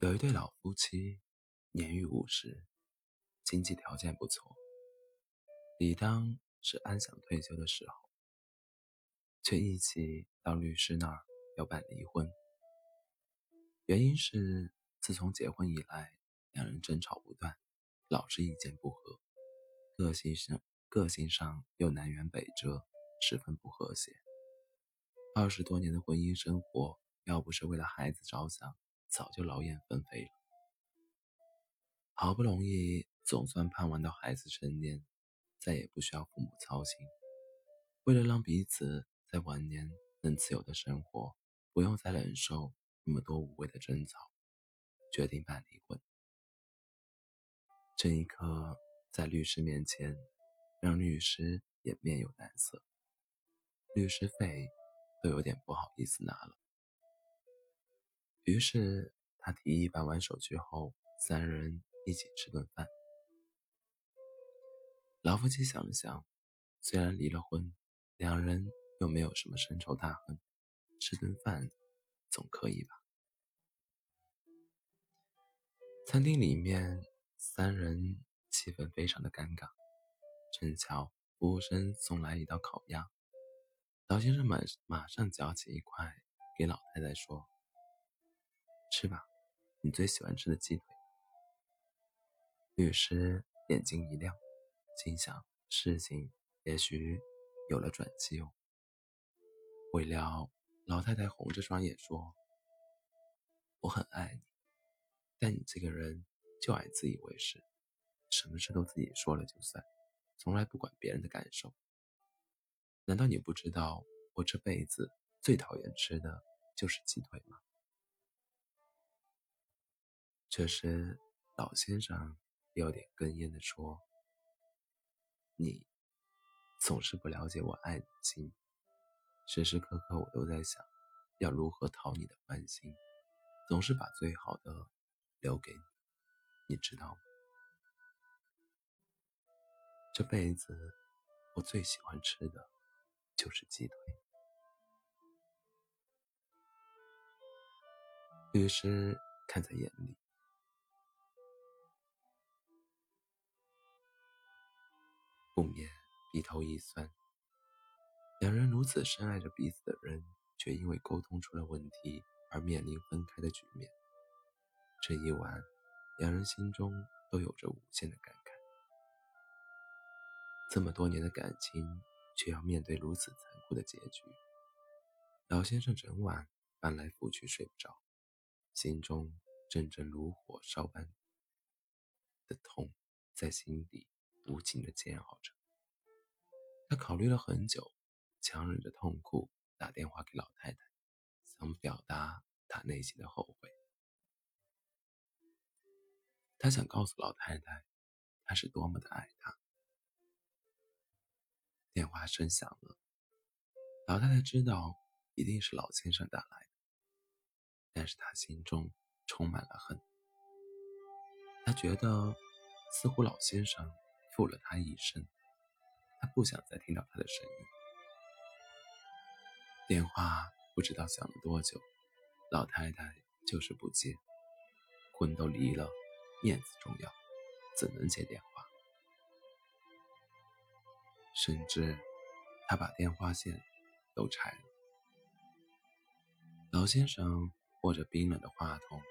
有一对老夫妻，年逾五十，经济条件不错，理当是安享退休的时候，却一起到律师那儿要办离婚。原因是自从结婚以来，两人争吵不断，老是意见不合，个性上个性上又南辕北辙，十分不和谐。二十多年的婚姻生活，要不是为了孩子着想。早就劳燕分飞了。好不容易，总算盼望到孩子成年，再也不需要父母操心。为了让彼此在晚年能自由的生活，不用再忍受那么多无谓的争吵，决定办离婚。这一刻，在律师面前，让律师也面有难色，律师费都有点不好意思拿了。于是他提议办完手续后，三人一起吃顿饭。老夫妻想了想，虽然离了婚，两人又没有什么深仇大恨，吃顿饭总可以吧？餐厅里面，三人气氛非常的尴尬。正巧服务生送来一道烤鸭，老先生马马上夹起一块给老太太说。吃吧，你最喜欢吃的鸡腿。律师眼睛一亮，心想事情也许有了转机哦。未料老太太红着双眼说：“我很爱你，但你这个人就爱自以为是，什么事都自己说了就算，从来不管别人的感受。难道你不知道我这辈子最讨厌吃的就是鸡腿吗？”这时，老先生有点哽咽地说：“你总是不了解我爱你的心，时时刻刻我都在想，要如何讨你的欢心，总是把最好的留给你，你知道吗？这辈子我最喜欢吃的就是鸡腿。”律师看在眼里。不免鼻头一酸。两人如此深爱着彼此的人，却因为沟通出了问题而面临分开的局面。这一晚，两人心中都有着无限的感慨。这么多年的感情，却要面对如此残酷的结局。老先生整晚翻来覆去睡不着，心中阵阵如火烧般的痛在心底。无情的煎熬着，他考虑了很久，强忍着痛苦打电话给老太太，想表达他内心的后悔。他想告诉老太太，他是多么的爱她。电话声响了，老太太知道一定是老先生打来的，但是她心中充满了恨。她觉得，似乎老先生。负了他一生，他不想再听到他的声音。电话不知道响了多久，老太太就是不接。婚都离了，面子重要，怎能接电话？甚至他把电话线都拆了。老先生握着冰冷的话筒，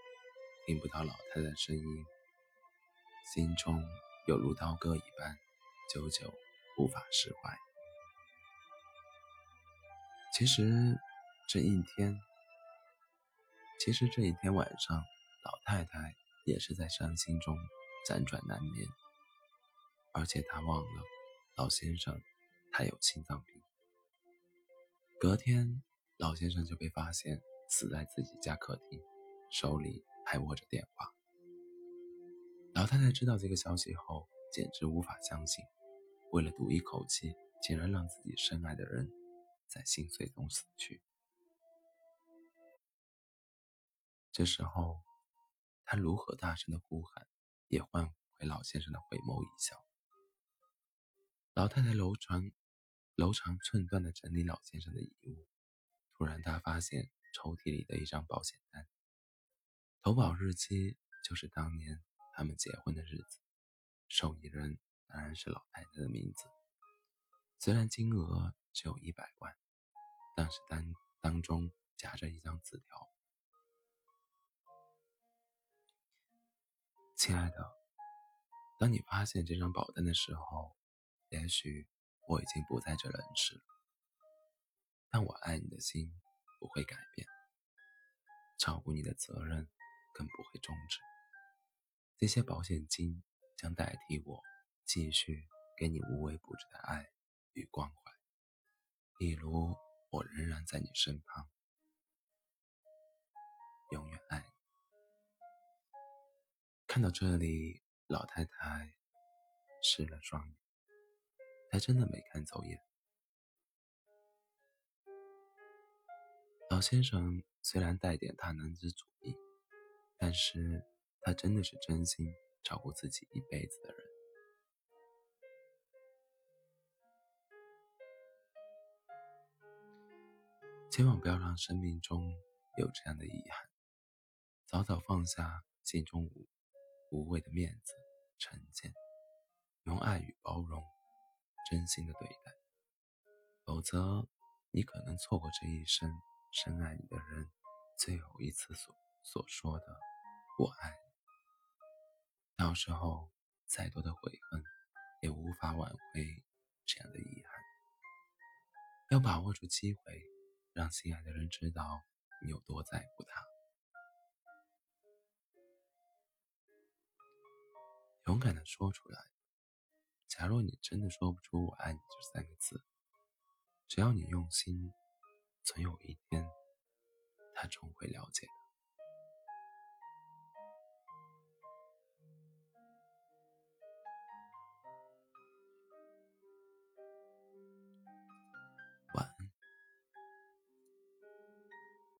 听不到老太太声音，心中。有如刀割一般，久久无法释怀。其实这一天，其实这一天晚上，老太太也是在伤心中辗转难眠，而且她忘了老先生他有心脏病。隔天，老先生就被发现死在自己家客厅，手里还握着电话。老太太知道这个消息后，简直无法相信。为了赌一口气，竟然让自己深爱的人在心碎中死去。这时候，她如何大声的呼喊，也换回老先生的回眸一笑。老太太楼长、楼长寸断的整理老先生的遗物，突然，她发现抽屉里的一张保险单。投保日期就是当年他们结婚的日子，受益人当然是老太太的名字。虽然金额只有一百万，但是当当中夹着一张字条：“亲爱的，当你发现这张保单的时候，也许我已经不在这人世了，但我爱你的心不会改变，照顾你的责任更不会终止。这些保险金将代替我继续给你无微不至的爱。”与关怀，例如我仍然在你身旁，永远爱你。看到这里，老太太湿了双眼，她真的没看走眼。老先生虽然带点大男子主义，但是他真的是真心照顾自己一辈子的人。千万不要让生命中有这样的遗憾，早早放下心中无无谓的面子、成见，用爱与包容真心的对待，否则你可能错过这一生深爱你的人最后一次所所说的“我爱你”。到时候再多的悔恨也无法挽回这样的遗憾，要把握住机会。让心爱的人知道你有多在乎他，勇敢的说出来。假如你真的说不出“我爱你”这三个字，只要你用心，总有一天，他终会了解的。